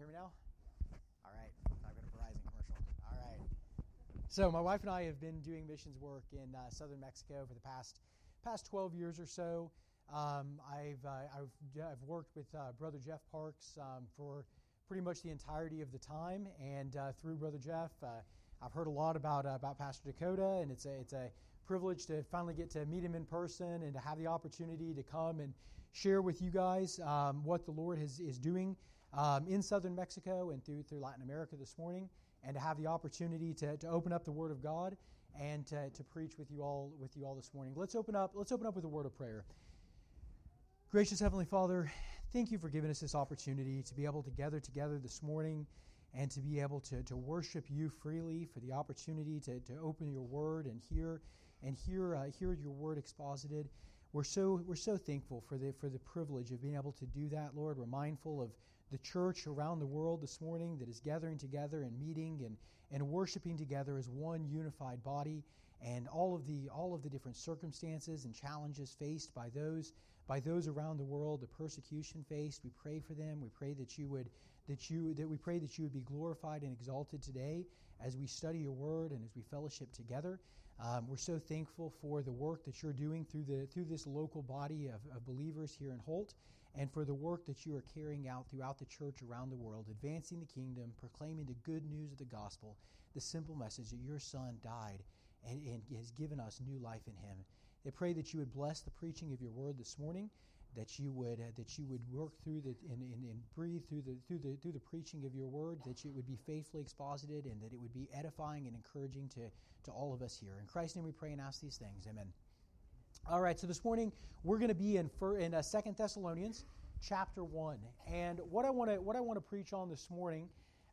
hear me now? All right. I've got a Verizon commercial. All right. So my wife and I have been doing missions work in uh, southern Mexico for the past past 12 years or so. Um, I've, uh, I've, I've worked with uh, Brother Jeff Parks um, for pretty much the entirety of the time, and uh, through Brother Jeff, uh, I've heard a lot about uh, about Pastor Dakota, and it's a it's a privilege to finally get to meet him in person and to have the opportunity to come and share with you guys um, what the Lord has, is doing um, in southern Mexico and through, through Latin America this morning, and to have the opportunity to, to open up the Word of God and to, to preach with you all with you all this morning. Let's open up. Let's open up with a word of prayer. Gracious Heavenly Father, thank you for giving us this opportunity to be able to gather together this morning and to be able to, to worship you freely for the opportunity to, to open your word and hear and hear uh, hear your word exposited. We're so we're so thankful for the for the privilege of being able to do that, Lord. We're mindful of the church around the world this morning that is gathering together and meeting and, and worshiping together as one unified body and all of the all of the different circumstances and challenges faced by those by those around the world, the persecution faced. We pray for them. We pray that you would that you that we pray that you would be glorified and exalted today as we study your word and as we fellowship together. Um, we're so thankful for the work that you're doing through the through this local body of, of believers here in Holt, and for the work that you are carrying out throughout the church around the world, advancing the kingdom, proclaiming the good news of the gospel, the simple message that your Son died and, and has given us new life in Him. I pray that you would bless the preaching of your word this morning that you would uh, that you would work through the and, and, and, breathe through the through the through the preaching of your word that it would be faithfully exposited and that it would be edifying and encouraging to to all of us here. In Christ's name we pray and ask these things. Amen all right so this morning we're going to be in in uh, Second Thessalonians chapter 1 and what I want to what I want to preach on this morning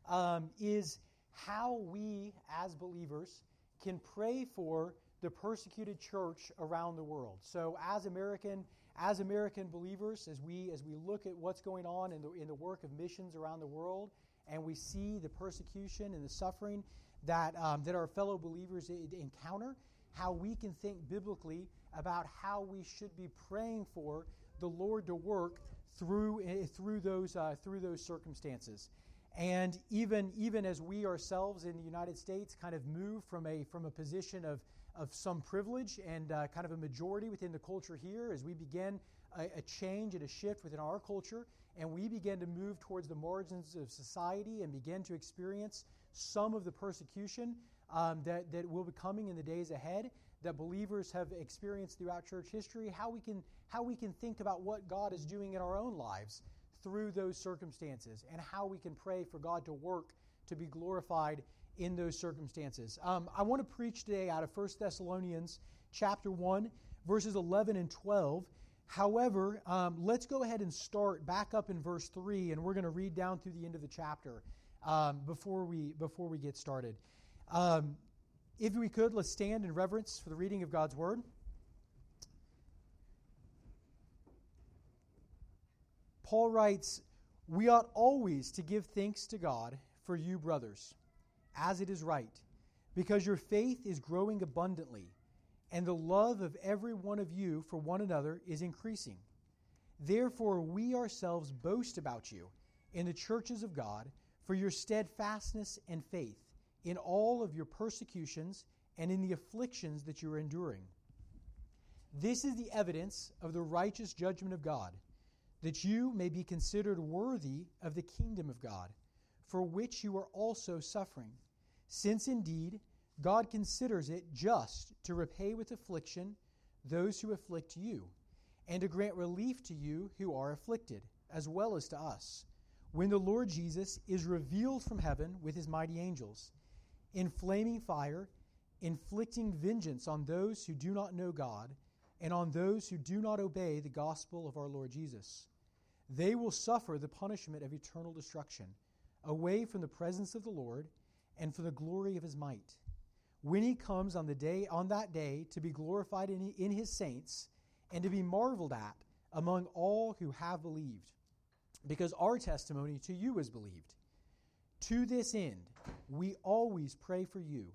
um, is how we as believers can pray for the persecuted church around the world. So as American as American believers, as we, as we look at what's going on in the, in the work of missions around the world, and we see the persecution and the suffering that, um, that our fellow believers encounter, how we can think biblically about how we should be praying for the Lord to work through, eh, through, those, uh, through those circumstances. And even, even as we ourselves in the United States kind of move from a, from a position of, of some privilege and uh, kind of a majority within the culture here as we begin a, a, change and a shift within our culture and we begin to move towards the margins of society and begin to experience some of the persecution um, that, that will be coming in the days ahead that believers have experienced throughout church history how we can how we can think about what god is doing in our own lives through those circumstances and how we can pray for god to work to be glorified in those circumstances. Um, I want to preach today out of 1 Thessalonians chapter 1, verses 11 and 12. However, um, let's go ahead and start back up in verse 3, and we're going to read down through the end of the chapter um, before, we, before we get started. Um, if we could, let's stand in reverence for the reading of God's word. Paul writes, We ought always to give thanks to God for you, brothers as it is right, because your faith is growing abundantly, and the love of every one of you for one another is increasing. Therefore, we ourselves boast about you in the churches of God for your steadfastness and faith in all of your persecutions and in the afflictions that you are enduring. This is the evidence of the righteous judgment of God, that you may be considered worthy of the kingdom of God, for which you are also suffering since indeed God considers it just to repay with affliction those who afflict you, and to grant relief to you who are afflicted, as well as to us, when the Lord Jesus is revealed from heaven with his mighty angels, in flaming fire, inflicting vengeance on those who do not know God, and on those who do not obey the gospel of our Lord Jesus. They will suffer the punishment of eternal destruction, away from the presence of the Lord and for the glory of his might. When he comes on the day on that day to be glorified in, in his saints and to be marveled at among all who have believed, because our testimony to you is believed. To this end, we always pray for you,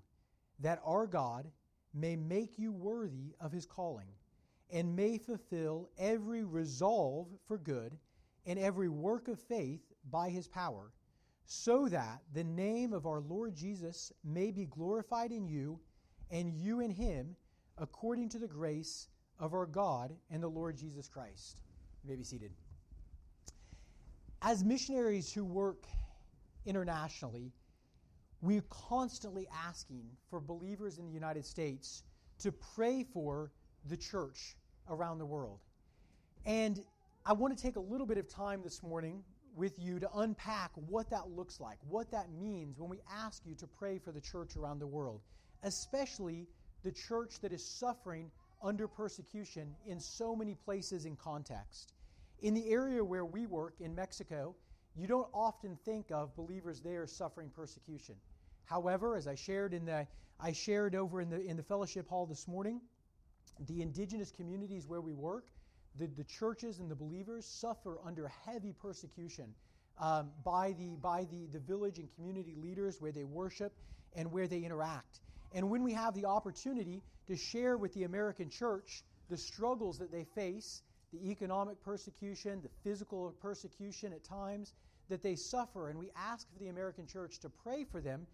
that our God may make you worthy of his calling, and may fulfill every resolve for good and every work of faith by his power so that the name of our Lord Jesus may be glorified in you, and you in him, according to the grace of our God and the Lord Jesus Christ. You may be seated. As missionaries who work internationally, we're constantly asking for believers in the United States to pray for the church around the world. And I want to take a little bit of time this morning with you to unpack what that looks like, what that means when we ask you to pray for the church around the world, especially the church that is suffering under persecution in so many places and context. In the area where we work in Mexico, you don't often think of believers there suffering persecution. However, as I shared in the I shared over in the in the fellowship hall this morning, the indigenous communities where we work, the, the churches and the believers suffer under heavy persecution um, by, the, by the, the village and community leaders where they worship and where they interact. And when we have the opportunity to share with the American church the struggles that they face, the economic persecution, the physical persecution at times that they suffer, and we ask for the American church to pray for them,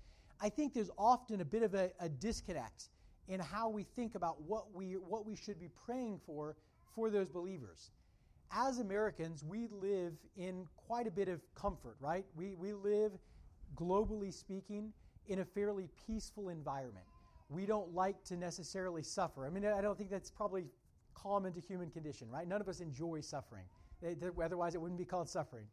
I think there's often a bit of a, a disconnect in how we think about what we, what we should be praying for for those believers. As Americans, we live in quite a bit of comfort, right? We, we live, globally speaking, in a fairly peaceful environment. We don't like to necessarily suffer. I mean, I don't think that's probably common to human condition, right? None of us enjoy suffering. Otherwise, it wouldn't be called suffering.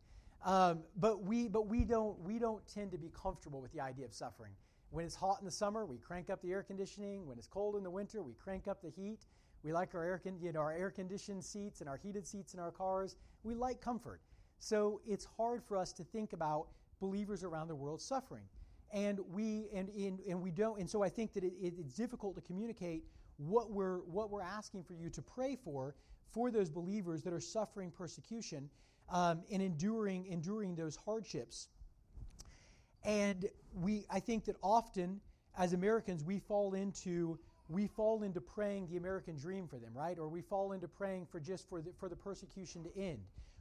Um, but we, but we don't, we don't tend to be comfortable with the idea of suffering. When it's hot in the summer, we crank up the air conditioning. When it's cold in the winter, we crank up the heat. We like our air, you know, our air conditioned seats and our heated seats in our cars. We like comfort. So it's hard for us to think about believers around the world suffering. And we and, and, and we don't and so I think that it, it, it's difficult to communicate what we're what we're asking for you to pray for for those believers that are suffering persecution um, and enduring enduring those hardships. And we I think that often as Americans we fall into we fall into praying the American dream for them, right? Or we fall into praying for just for the, for the persecution to end.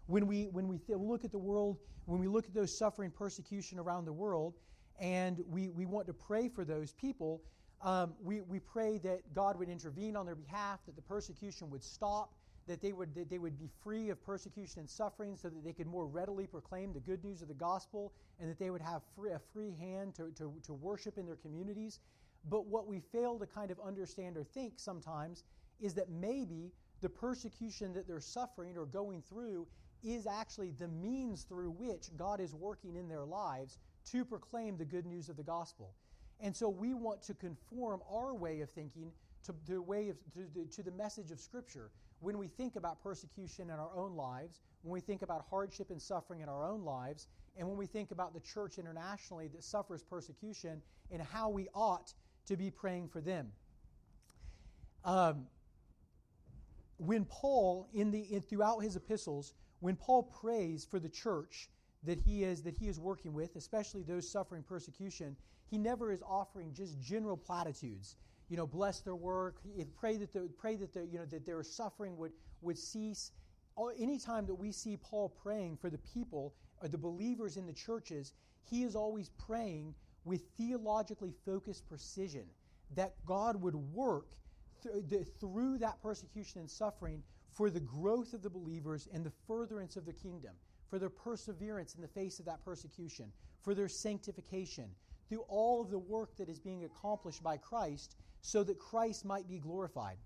When we, when we th- look at the world, when we look at those suffering persecution around the world, and we, we want to pray for those people, um, we, we pray that God would intervene on their behalf, that the persecution would stop, that they would, that they would be free of persecution and suffering so that they could more readily proclaim the good news of the gospel, and that they would have free, a free hand to, to, to worship in their communities. But what we fail to kind of understand or think sometimes is that maybe the persecution that they're suffering or going through is actually the means through which God is working in their lives to proclaim the good news of the gospel. And so we want to conform our way of thinking to the way of to, to the message of Scripture when we think about persecution in our own lives, when we think about hardship and suffering in our own lives, and when we think about the church internationally that suffers persecution and how we ought to be praying for them. Um, when Paul, in the in, throughout his epistles, when Paul prays for the church that he is that he is working with, especially those suffering persecution, he never is offering just general platitudes. You know, bless their work. Pray that the, pray that the, you know that their suffering would would cease. Anytime that we see Paul praying for the people or the believers in the churches, he is always praying with theologically focused precision that God would work through that persecution and suffering for the growth of the believers and the furtherance of the kingdom, for their perseverance in the face of that persecution, for their sanctification, through all of the work that is being accomplished by Christ so that Christ might be glorified.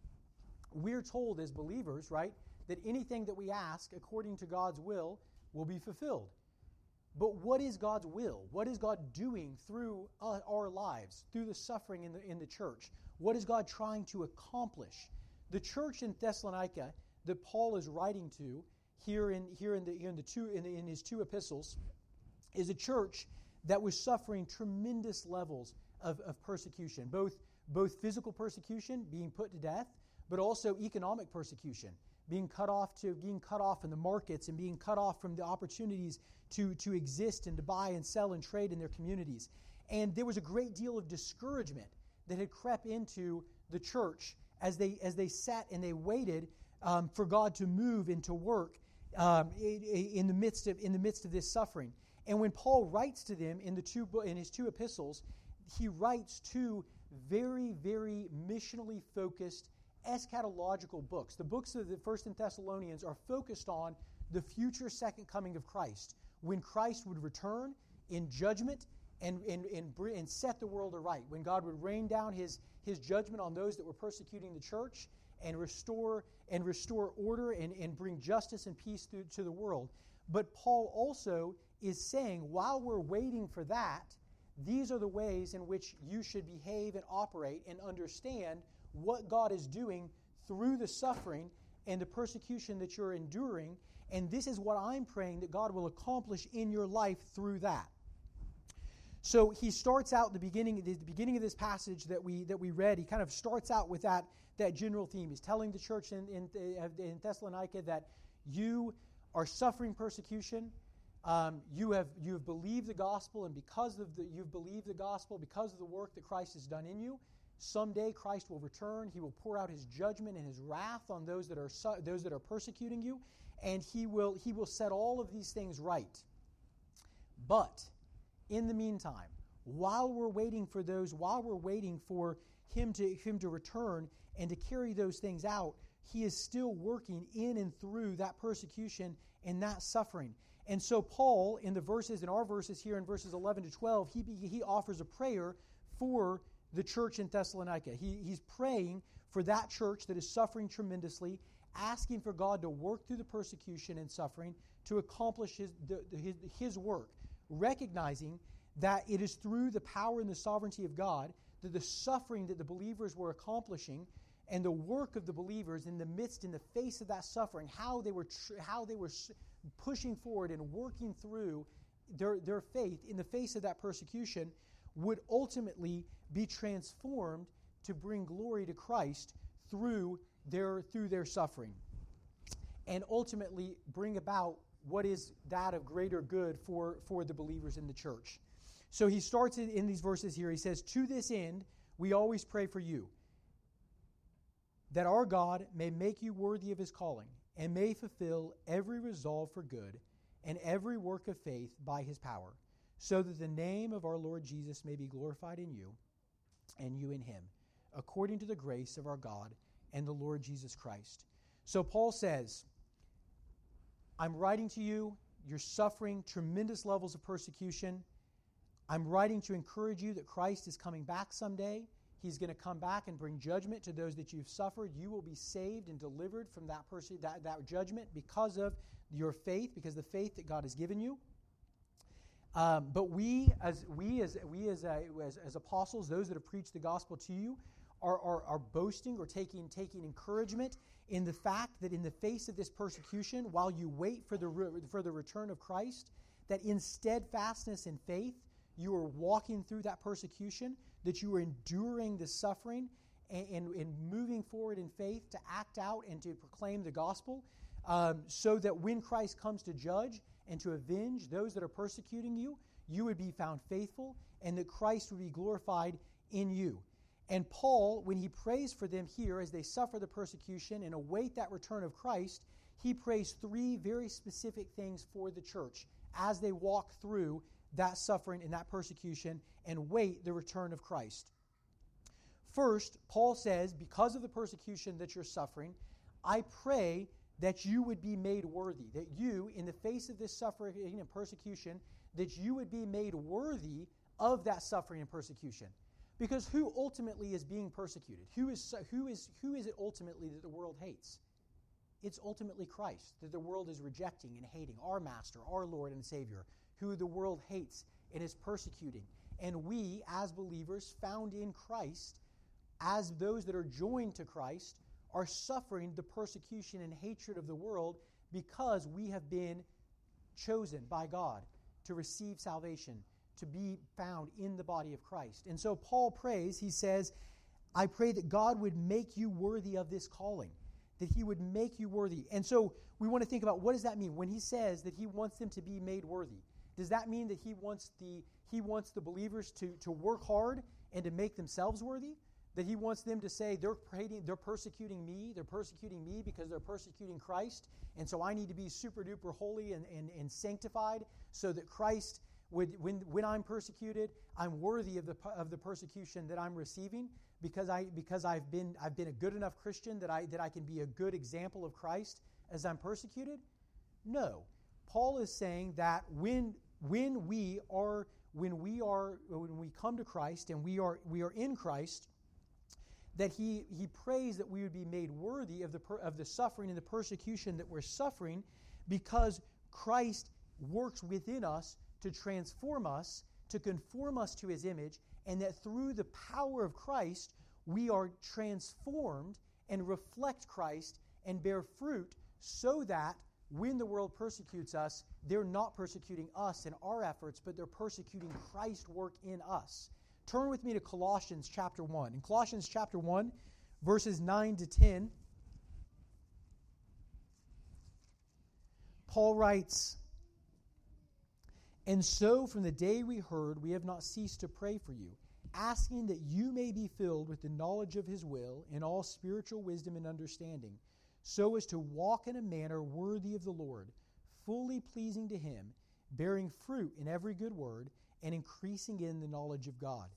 We're told as believers, right, that anything that we ask according to God's will will be fulfilled. But what is God's will? What is God doing through uh, our lives, through the suffering in the, in the church? What is God trying to accomplish? The church in Thessalonica that Paul is writing to here in, here in, the, in, the two, in, the, in his two epistles is a church that was suffering tremendous levels of, of persecution, both, both physical persecution, being put to death, but also economic persecution being cut off to being cut off in the markets and being cut off from the opportunities to, to exist and to buy and sell and trade in their communities. And there was a great deal of discouragement that had crept into the church as they as they sat and they waited um, for God to move and to work um, in, the midst of in the midst of this suffering. And when Paul writes to them in, the two, in his two epistles, he writes two very, very missionally focused eschatological books. The books of the First and Thessalonians are focused on the future second coming of Christ, when Christ would return in judgment and, and, and, and set the world aright, when God would rain down his, his judgment on those that were persecuting the church and restore and restore order and, and bring justice and peace through, to the world. But Paul also is saying, while we're waiting for that, these are the ways in which you should behave and operate and understand what God is doing through the suffering and the persecution that you're enduring. And this is what I'm praying that God will accomplish in your life through that. So he starts out the beginning, the beginning of this passage that we that we read. He kind of starts out with that that general theme. He's telling the church in in, in Thessalonica that you are suffering persecution. Um, you have you have believed the gospel, and because of the you've believed the gospel, because of the work that Christ has done in you, Someday Christ will return. He will pour out his judgment and his wrath on those that are those that are persecuting you, and he will he will set all of these things right. But in the meantime, while we're waiting for those, while we're waiting for him to him to return and to carry those things out, he is still working in and through that persecution and that suffering. And so Paul in the verses in our verses here in verses 11 to 12, he he offers a prayer for the church in Thessalonica. He, he's praying for that church that is suffering tremendously, asking for God to work through the persecution and suffering to accomplish his, the, his, his work, recognizing that it is through the power and the sovereignty of God that the suffering that the believers were accomplishing and the work of the believers in the midst, in the face of that suffering, how they were, tr- how they were pushing forward and working through their, their faith in the face of that persecution would ultimately be transformed to bring glory to Christ through their, through their suffering and ultimately bring about what is that of greater good for, for the believers in the church. So he starts in these verses here. He says, To this end, we always pray for you, that our God may make you worthy of his calling, and may fulfill every resolve for good and every work of faith by his power so that the name of our Lord Jesus may be glorified in you and you in him, according to the grace of our God and the Lord Jesus Christ. So Paul says, I'm writing to you, you're suffering tremendous levels of persecution. I'm writing to encourage you that Christ is coming back someday. He's going to come back and bring judgment to those that you've suffered. You will be saved and delivered from that, person, that, that judgment because of your faith, because the faith that God has given you. Um, but we, as we as we as, uh, as, as apostles, those that have preached the gospel to you, are, are, are boasting or taking taking encouragement in the fact that in the face of this persecution, while you wait for the for the return of Christ, that in steadfastness and faith, you are walking through that persecution, that you are enduring the suffering, and, and, and moving forward in faith to act out and to proclaim the gospel, um, so that when Christ comes to judge and to avenge those that are persecuting you, you would be found faithful and that Christ would be glorified in you. And Paul, when he prays for them here as they suffer the persecution and await that return of Christ, he prays three very specific things for the church as they walk through that suffering and that persecution and wait the return of Christ. First, Paul says, because of the persecution that you're suffering, I pray that you would be made worthy, that you, in the face of this suffering and persecution, that you would be made worthy of that suffering and persecution. Because who ultimately is being persecuted? Who is, who is, who is it ultimately that the world hates? It's ultimately Christ that the world is rejecting and hating, our Master, our Lord and Savior, who the world hates and is persecuting. And we, as believers found in Christ, as those that are joined to Christ, are suffering the persecution and hatred of the world because we have been chosen by God to receive salvation, to be found in the body of Christ. And so Paul prays, he says, I pray that God would make you worthy of this calling, that he would make you worthy. And so we want to think about what does that mean when he says that he wants them to be made worthy? Does that mean that he wants the he wants the believers to, to work hard and to make themselves worthy? that he wants them to say they're, they're persecuting me, they're persecuting me because they're persecuting Christ, and so I need to be super duper holy and, and, and sanctified so that Christ when, when I'm persecuted, I'm worthy of the, of the persecution that I'm receiving because, I, because I've, been, I've been a good enough Christian that I, that I can be a good example of Christ as I'm persecuted? No. Paul is saying that when, when we are when we are when we come to Christ and we are we are in Christ, that he, he prays that we would be made worthy of the, of the suffering and the persecution that we're suffering because Christ works within us to transform us, to conform us to his image, and that through the power of Christ, we are transformed and reflect Christ and bear fruit so that when the world persecutes us, they're not persecuting us and our efforts, but they're persecuting Christ's work in us. Turn with me to Colossians chapter 1. In Colossians chapter 1, verses 9 to 10, Paul writes, And so from the day we heard, we have not ceased to pray for you, asking that you may be filled with the knowledge of his will in all spiritual wisdom and understanding, so as to walk in a manner worthy of the Lord, fully pleasing to him, bearing fruit in every good word, and increasing in the knowledge of God.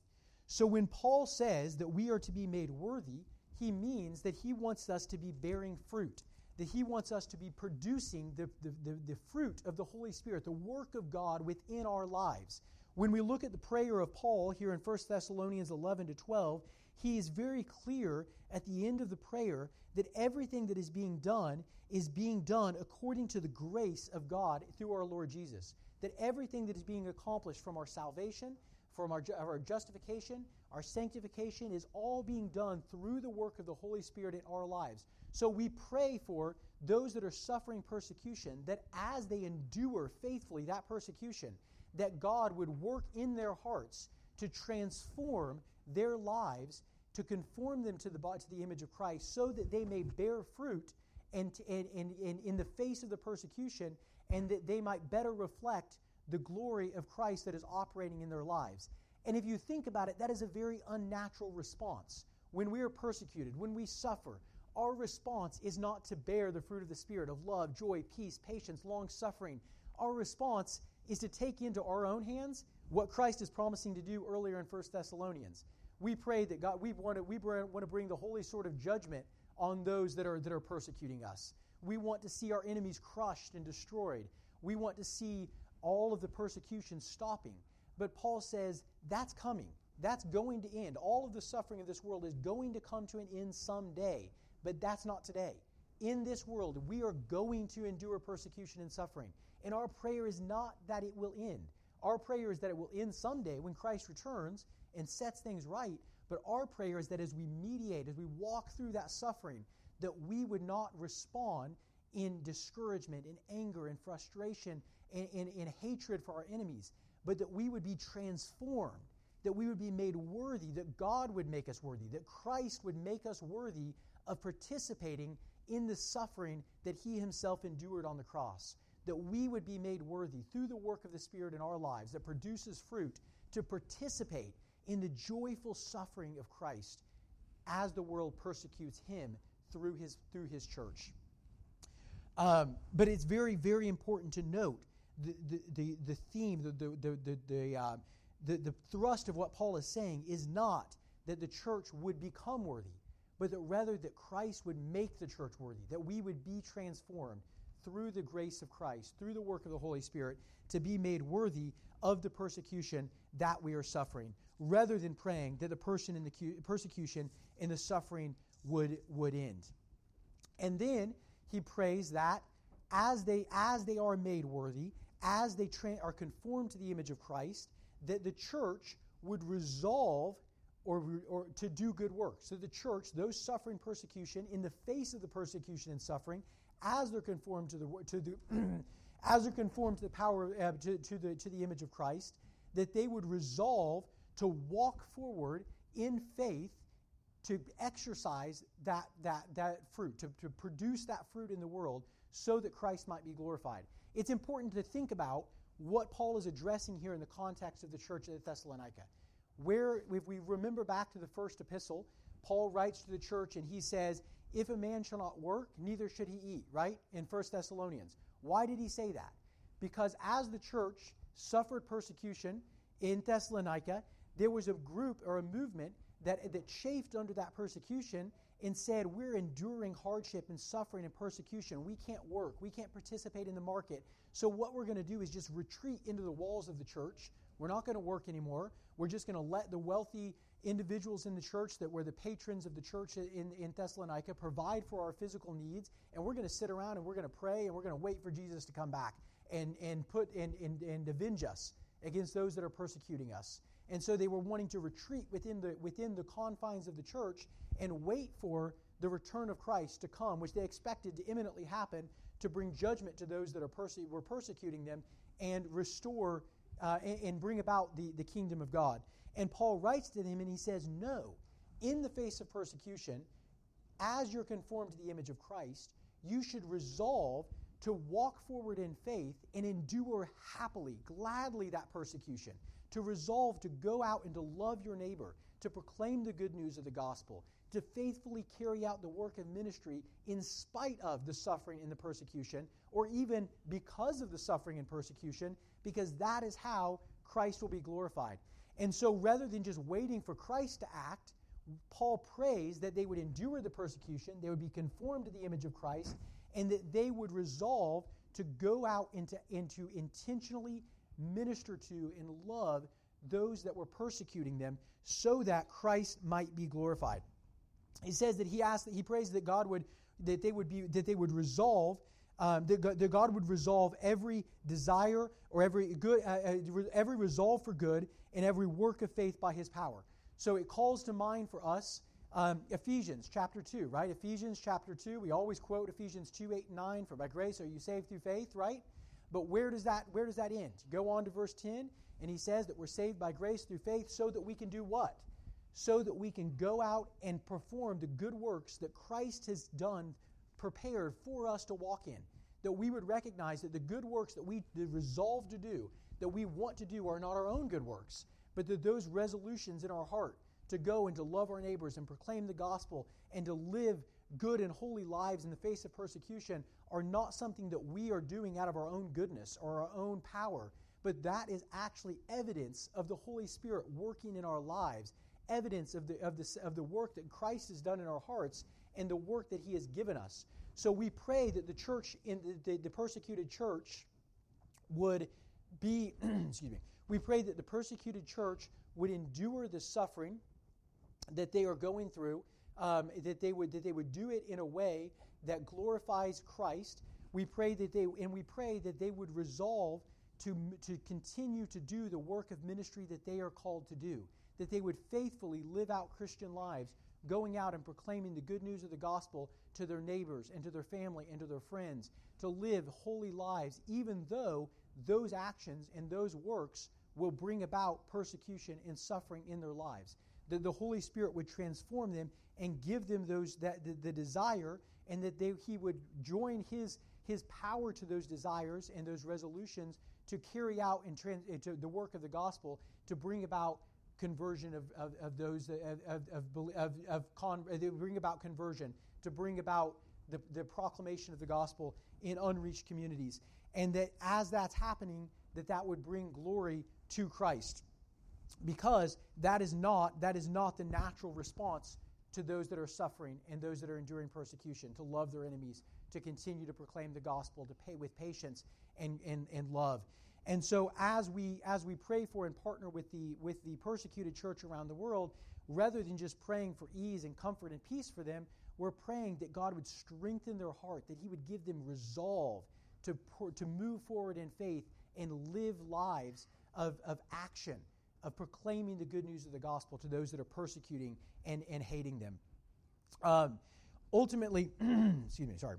So when Paul says that we are to be made worthy, he means that he wants us to be bearing fruit, that he wants us to be producing the, the, the, the, fruit of the Holy Spirit, the work of God within our lives. When we look at the prayer of Paul here in 1 Thessalonians 11 to 12, he is very clear at the end of the prayer that everything that is being done is being done according to the grace of God through our Lord Jesus. That everything that is being accomplished from our salvation from our, our justification, our sanctification is all being done through the work of the Holy Spirit in our lives. So we pray for those that are suffering persecution that as they endure faithfully that persecution, that God would work in their hearts to transform their lives, to conform them to the, to the image of Christ, so that they may bear fruit and, and, and, and in the face of the persecution, and that they might better reflect the glory of Christ that is operating in their lives. And if you think about it, that is a very unnatural response. When we are persecuted, when we suffer, our response is not to bear the fruit of the Spirit of love, joy, peace, patience, long suffering. Our response is to take into our own hands what Christ is promising to do earlier in 1 Thessalonians. We pray that God, we want to, we want to bring the holy sword of judgment on those that are, that are persecuting us. We want to see our enemies crushed and destroyed. We want to see all of the persecution stopping. But Paul says that's coming. That's going to end. All of the suffering of this world is going to come to an end someday, but that's not today. In this world, we are going to endure persecution and suffering. And our prayer is not that it will end. Our prayer is that it will end someday when Christ returns and sets things right. But our prayer is that as we mediate, as we walk through that suffering, that we would not respond in discouragement, in anger, in frustration, in, in, in hatred for our enemies, but that we would be transformed, that we would be made worthy, that God would make us worthy, that Christ would make us worthy of participating in the suffering that He Himself endured on the cross. That we would be made worthy through the work of the Spirit in our lives that produces fruit to participate in the joyful suffering of Christ as the world persecutes Him through His, through his church. Um, but it's very, very important to note the, the, the, the theme, the, the, the, the, uh, the, the thrust of what Paul is saying is not that the church would become worthy, but that rather that Christ would make the church worthy, that we would be transformed through the grace of Christ, through the work of the Holy Spirit, to be made worthy of the persecution that we are suffering, rather than praying that the person in the persecution and the suffering would, would end. And then he prays that as they, as they are made worthy, as they tra- are conformed to the image of Christ, that the church would resolve or, or to do good work. So the church, those suffering persecution, in the face of the persecution and suffering, as they're conformed to the to the as they're conformed to the power uh, to, to the to the image of Christ, that they would resolve to walk forward in faith to exercise that that that fruit, to, to produce that fruit in the world so that Christ might be glorified. It's important to think about what Paul is addressing here in the context of the church at Thessalonica. where, if we remember back to the first epistle, Paul writes to the church and he says, If a man shall not work, neither should he eat, right? In 1 Thessalonians. Why did he say that? Because as the church suffered persecution in Thessalonica, there was a group or a movement that, that chafed under that persecution and said, We're enduring hardship and suffering and persecution. We can't work. We can't participate in the market. So, what we're going to do is just retreat into the walls of the church. We're not going to work anymore. We're just going to let the wealthy individuals in the church that were the patrons of the church in, in Thessalonica provide for our physical needs. And we're going to sit around and we're going to pray and we're going to wait for Jesus to come back and, and put and, and, and avenge us against those that are persecuting us. And so they were wanting to retreat within the, within the confines of the church and wait for the return of Christ to come, which they expected to imminently happen to bring judgment to those that are perse- were persecuting them and restore uh, and, and bring about the, the kingdom of God. And Paul writes to them and he says, No, in the face of persecution, as you're conformed to the image of Christ, you should resolve to walk forward in faith and endure happily, gladly that persecution to resolve to go out and to love your neighbor, to proclaim the good news of the gospel, to faithfully carry out the work of ministry in spite of the suffering and the persecution, or even because of the suffering and persecution, because that is how Christ will be glorified. And so rather than just waiting for Christ to act, Paul prays that they would endure the persecution, they would be conformed to the image of Christ, and that they would resolve to go out into, into intentionally minister to and love those that were persecuting them so that Christ might be glorified. He says that he asked that he prays that God would that they would be that they would resolve um, that, God, would resolve every desire or every good uh, uh every resolve for good and every work of faith by His power. So it calls to mind for us um, Ephesians chapter two, right? Ephesians chapter two. We always quote Ephesians two, eight, and nine. For by grace are you saved through faith, right? But where does that where does that end? Go on to verse 10, and he says that we're saved by grace through faith so that we can do what? So that we can go out and perform the good works that Christ has done, prepared for us to walk in. That we would recognize that the good works that we resolve to do, that we want to do, are not our own good works, but that those resolutions in our heart to go and to love our neighbors and proclaim the gospel and to live good and holy lives in the face of persecution are not something that we are doing out of our own goodness or our own power, but that is actually evidence of the Holy Spirit working in our lives, evidence of the, of the, of the work that Christ has done in our hearts and the work that He has given us. So we pray that the church, in the, the, persecuted church, would be, excuse me, we pray that the persecuted church would endure the suffering that they are going through um, that they would that they would do it in a way that glorifies Christ. We pray that they and we pray that they would resolve to to continue to do the work of ministry that they are called to do. That they would faithfully live out Christian lives, going out and proclaiming the good news of the gospel to their neighbors and to their family and to their friends, to live holy lives, even though those actions and those works will bring about persecution and suffering in their lives. That the Holy Spirit would transform them and give them those that the, the desire and that they, he would join his his power to those desires and those resolutions to carry out and trans, uh, to the work of the gospel to bring about conversion of, of, of those of, of, of, of con, bring about conversion to bring about the, the proclamation of the gospel in unreached communities and that as that's happening that that would bring glory to christ because that is not that is not the natural response to those that are suffering and those that are enduring persecution, to love their enemies, to continue to proclaim the gospel, to pay with patience and, and, and love. And so as we as we pray for and partner with the with the persecuted church around the world, rather than just praying for ease and comfort and peace for them, we're praying that God would strengthen their heart, that He would give them resolve to, to move forward in faith and live lives of, of action of proclaiming the good news of the gospel to those that are persecuting and, and hating them. Um, ultimately, excuse me, sorry.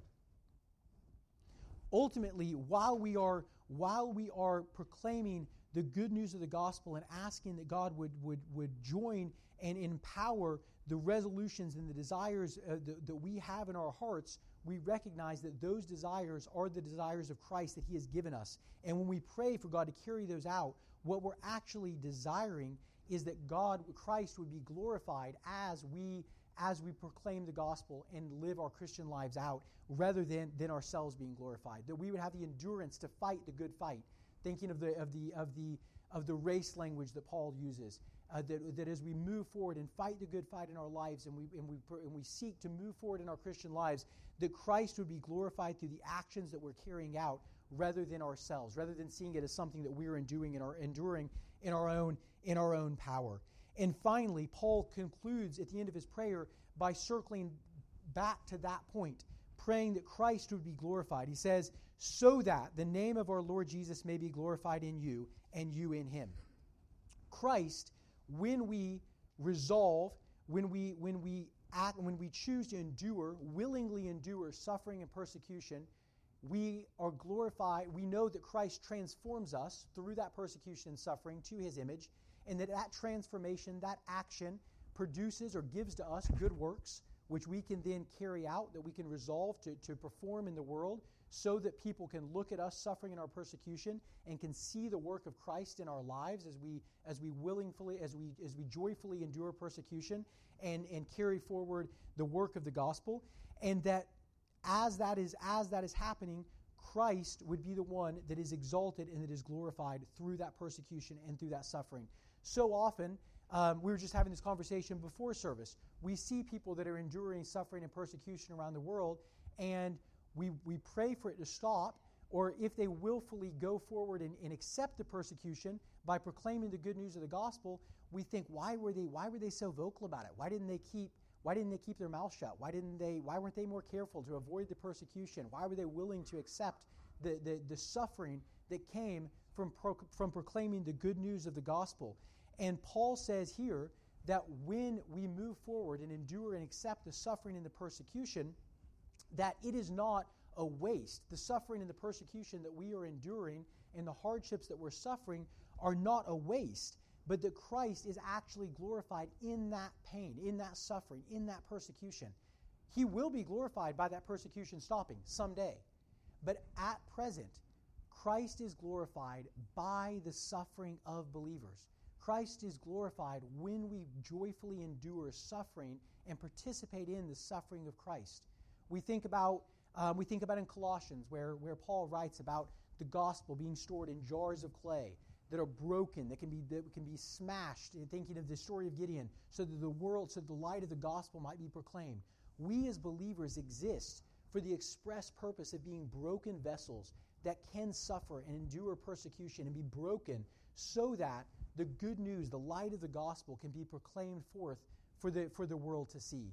Ultimately, while we are while we are proclaiming the good news of the gospel and asking that God would would would join and empower the resolutions and the desires uh, that, that we have in our hearts, we recognize that those desires are the desires of Christ that He has given us. And when we pray for God to carry those out, what we're actually desiring is that God, Christ, would be glorified as we as we proclaim the gospel and live our Christian lives out rather than, than ourselves being glorified. That we would have the endurance to fight the good fight. Thinking of the of the of the of the race language that Paul uses. Uh, that, that as we move forward and fight the good fight in our lives and we, and, we, and we seek to move forward in our Christian lives, that Christ would be glorified through the actions that we're carrying out rather than ourselves, rather than seeing it as something that we're enduring in our, enduring in our own in our own power. And finally, Paul concludes at the end of his prayer by circling back to that point, praying that Christ would be glorified. He says, So that the name of our Lord Jesus may be glorified in you and you in him. Christ, when we resolve, when we, when we act, when we choose to endure, willingly endure suffering and persecution, we are glorified. We know that Christ transforms us through that persecution and suffering to his image, and that that transformation, that action, produces or gives to us good works, which we can then carry out, that we can resolve to, to perform in the world, so that people can look at us suffering in our persecution and can see the work of Christ in our lives as we as we willingly as we as we joyfully endure persecution and and carry forward the work of the gospel and that as that is as that is happening Christ would be the one that is exalted and that is glorified through that persecution and through that suffering. So often, um, we were just having this conversation before service. We see people that are enduring suffering and persecution around the world, and we, we pray for it to stop, or if they willfully go forward and, and accept the persecution by proclaiming the good news of the gospel, we think, why were they, why were they so vocal about it? Why didn't they keep why didn't they keep their mouth shut? Why didn't they why weren't they more careful to avoid the persecution? Why were they willing to accept the, the, the suffering that came from, pro, from proclaiming the good news of the gospel? And Paul says here that when we move forward and endure and accept the suffering and the persecution, that it is not a waste. The suffering and the persecution that we are enduring and the hardships that we're suffering are not a waste, but that Christ is actually glorified in that pain, in that suffering, in that persecution. He will be glorified by that persecution stopping someday. But at present, Christ is glorified by the suffering of believers. Christ is glorified when we joyfully endure suffering and participate in the suffering of Christ. We think about, um, we think about in Colossians where, where Paul writes about the gospel being stored in jars of clay that are broken, that can be, that can be smashed, thinking of the story of Gideon, so that the world, so the light of the gospel might be proclaimed. We as believers exist for the express purpose of being broken vessels that can suffer and endure persecution and be broken so that the good news, the light of the gospel, can be proclaimed forth for the, for the world to see.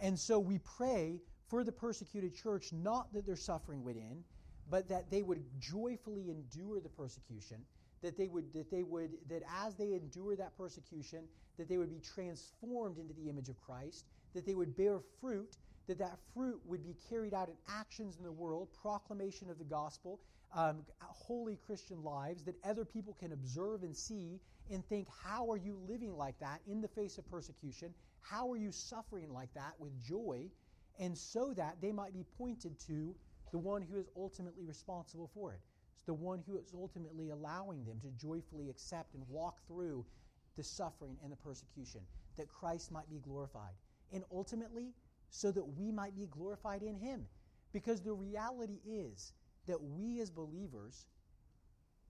And so we pray for the persecuted church, not that their suffering would end, but that they would joyfully endure the persecution, that they would, that they would, that as they endure that persecution, that they would be transformed into the image of Christ, that they would bear fruit, that that fruit would be carried out in actions in the world, proclamation of the gospel, um, holy Christian lives that other people can observe and see and think, how are you living like that in the face of persecution? How are you suffering like that with joy? and so that they might be pointed to the one who is ultimately responsible for it. It's the one who is ultimately allowing them to joyfully accept and walk through the suffering and the persecution, that Christ might be glorified. And ultimately, so that we might be glorified in Him. Because the reality is that we as believers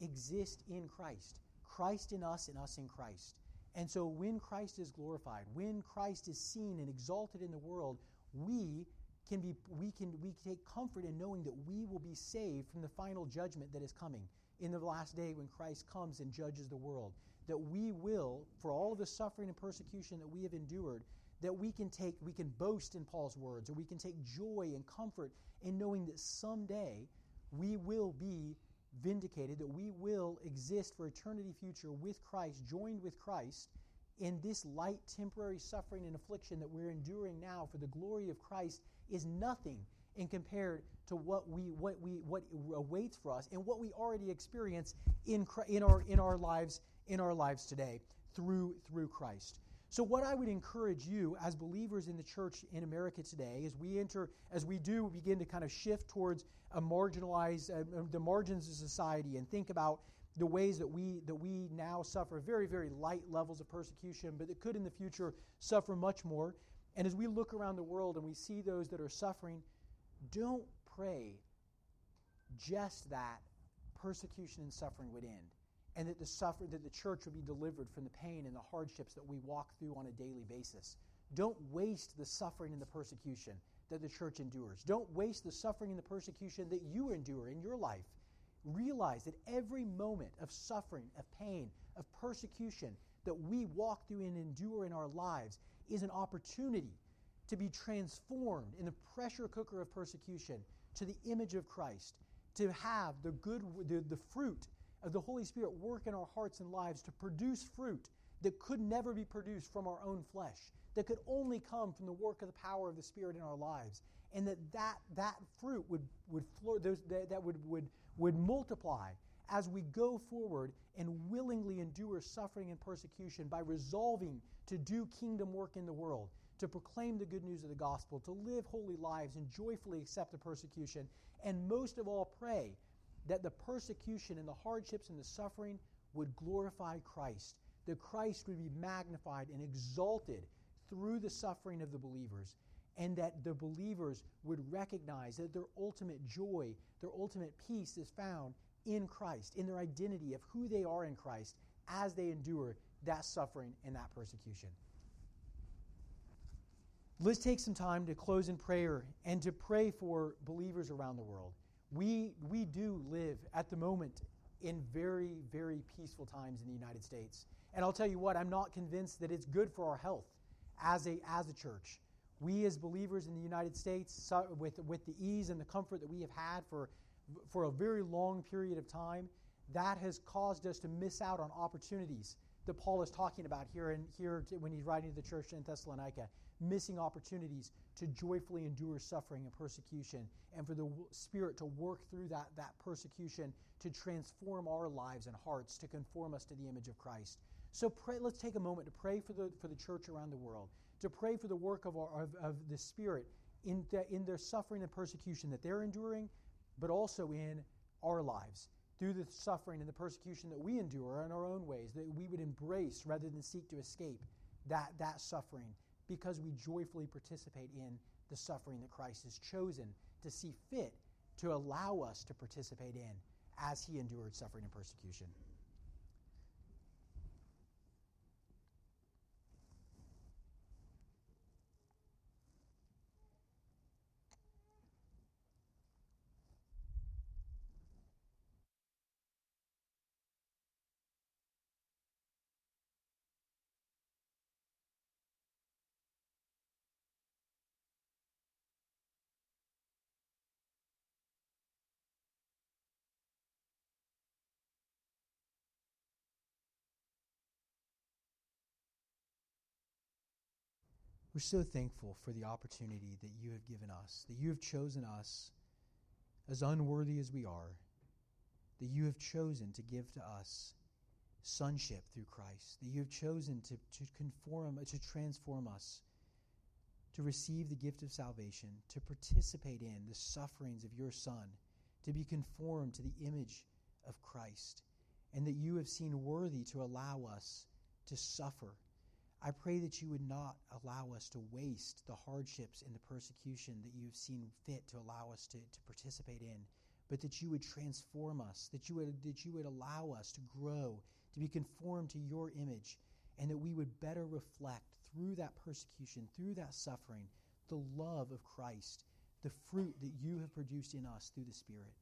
exist in Christ. Christ in us and us in Christ. And so when Christ is glorified, when Christ is seen and exalted in the world, we can be we can we take comfort in knowing that we will be saved from the final judgment that is coming in the last day when Christ comes and judges the world that we will for all of the suffering and persecution that we have endured that we can take we can boast in Paul's words or we can take joy and comfort in knowing that someday we will be vindicated that we will exist for eternity future with Christ joined with Christ in this light temporary suffering and affliction that we're enduring now for the glory of Christ is nothing in compared to what we what we what awaits for us and what we already experience in in our in our lives in our lives today through through Christ. So what I would encourage you as believers in the church in America today as we enter as we do begin to kind of shift towards a marginalized uh, the margins of society and think about the ways that we that we now suffer very very light levels of persecution but that could in the future suffer much more. And as we look around the world and we see those that are suffering don't pray just that persecution and suffering would end and that the suffer that the church would be delivered from the pain and the hardships that we walk through on a daily basis. Don't waste the suffering and the persecution that the church endures. Don't waste the suffering and the persecution that you endure in your life. Realize that every moment of suffering, of pain, of persecution that we walk through and endure in our lives is an opportunity to be transformed in the pressure cooker of persecution to the image of Christ, to have the good the, the fruit of the Holy Spirit work in our hearts and lives to produce fruit that could never be produced from our own flesh, that could only come from the work of the power of the Spirit in our lives, and that that, that fruit would would those, that, that would would would multiply as we go forward and willingly endure suffering and persecution by resolving to do kingdom work in the world, to proclaim the good news of the gospel, to live holy lives and joyfully accept the persecution, and most of all, pray that the persecution and the hardships and the suffering would glorify Christ, that Christ would be magnified and exalted through the suffering of the believers, and that the believers would recognize that their ultimate joy, their ultimate peace is found in Christ, in their identity of who they are in Christ as they endure that suffering and that persecution. Let's take some time to close in prayer and to pray for believers around the world. We, we do live at the moment in very, very peaceful times in the United States. And I'll tell you what, I'm not convinced that it's good for our health as a, as a church. We, as believers in the United States, with, with the ease and the comfort that we have had for, for a very long period of time, that has caused us to miss out on opportunities that Paul is talking about here and here when he's writing to the church in Thessalonica, missing opportunities to joyfully endure suffering and persecution, and for the Spirit to work through that, that persecution to transform our lives and hearts to conform us to the image of Christ. So pray, let's take a moment to pray for the, for the church around the world to pray for the work of, our, of, of the Spirit in, the, in their suffering and persecution that they're enduring, but also in our lives through the suffering and the persecution that we endure in our own ways, that we would embrace rather than seek to escape that, that suffering because we joyfully participate in the suffering that Christ has chosen to see fit to allow us to participate in as he endured suffering and persecution. We're so thankful for the opportunity that you have given us, that you have chosen us, as unworthy as we are, that you have chosen to give to us sonship through Christ, that you have chosen to, to conform, to transform us, to receive the gift of salvation, to participate in the sufferings of your Son, to be conformed to the image of Christ, and that you have seen worthy to allow us to suffer I pray that you would not allow us to waste the hardships and the persecution that you have seen fit to allow us to, to participate in, but that you would transform us, that you would, that you would allow us to grow, to be conformed to your image, and that we would better reflect through that persecution, through that suffering, the love of Christ, the fruit that you have produced in us through the Spirit.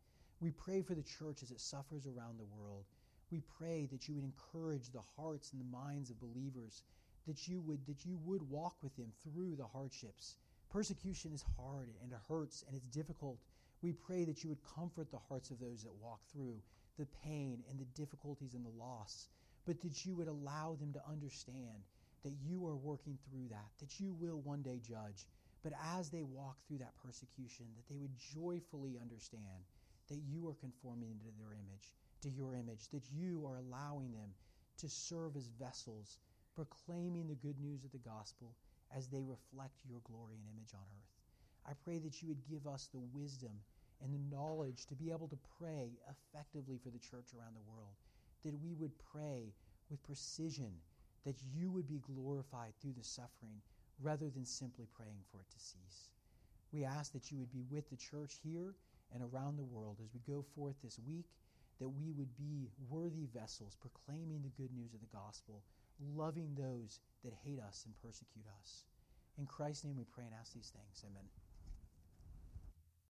We pray for the church as it suffers around the world. We pray that you would encourage the hearts and the minds of believers that you would that you would walk with them through the hardships. Persecution is hard and it hurts and it's difficult. We pray that you would comfort the hearts of those that walk through the pain and the difficulties and the loss, but that you would allow them to understand that you are working through that, that you will one day judge. But as they walk through that persecution, that they would joyfully understand that you are conforming to their image, to your image, that you are allowing them to serve as vessels proclaiming the good news of the gospel as they reflect your glory and image on earth. I pray that you would give us the wisdom and the knowledge to be able to pray effectively for the church around the world, that we would pray with precision, that you would be glorified through the suffering rather than simply praying for it to cease. We ask that you would be with the church here and around the world as we go forth this week, that we would be worthy vessels proclaiming the good news of the gospel, loving those that hate us and persecute us. In Christ's name we pray and ask these things. Amen.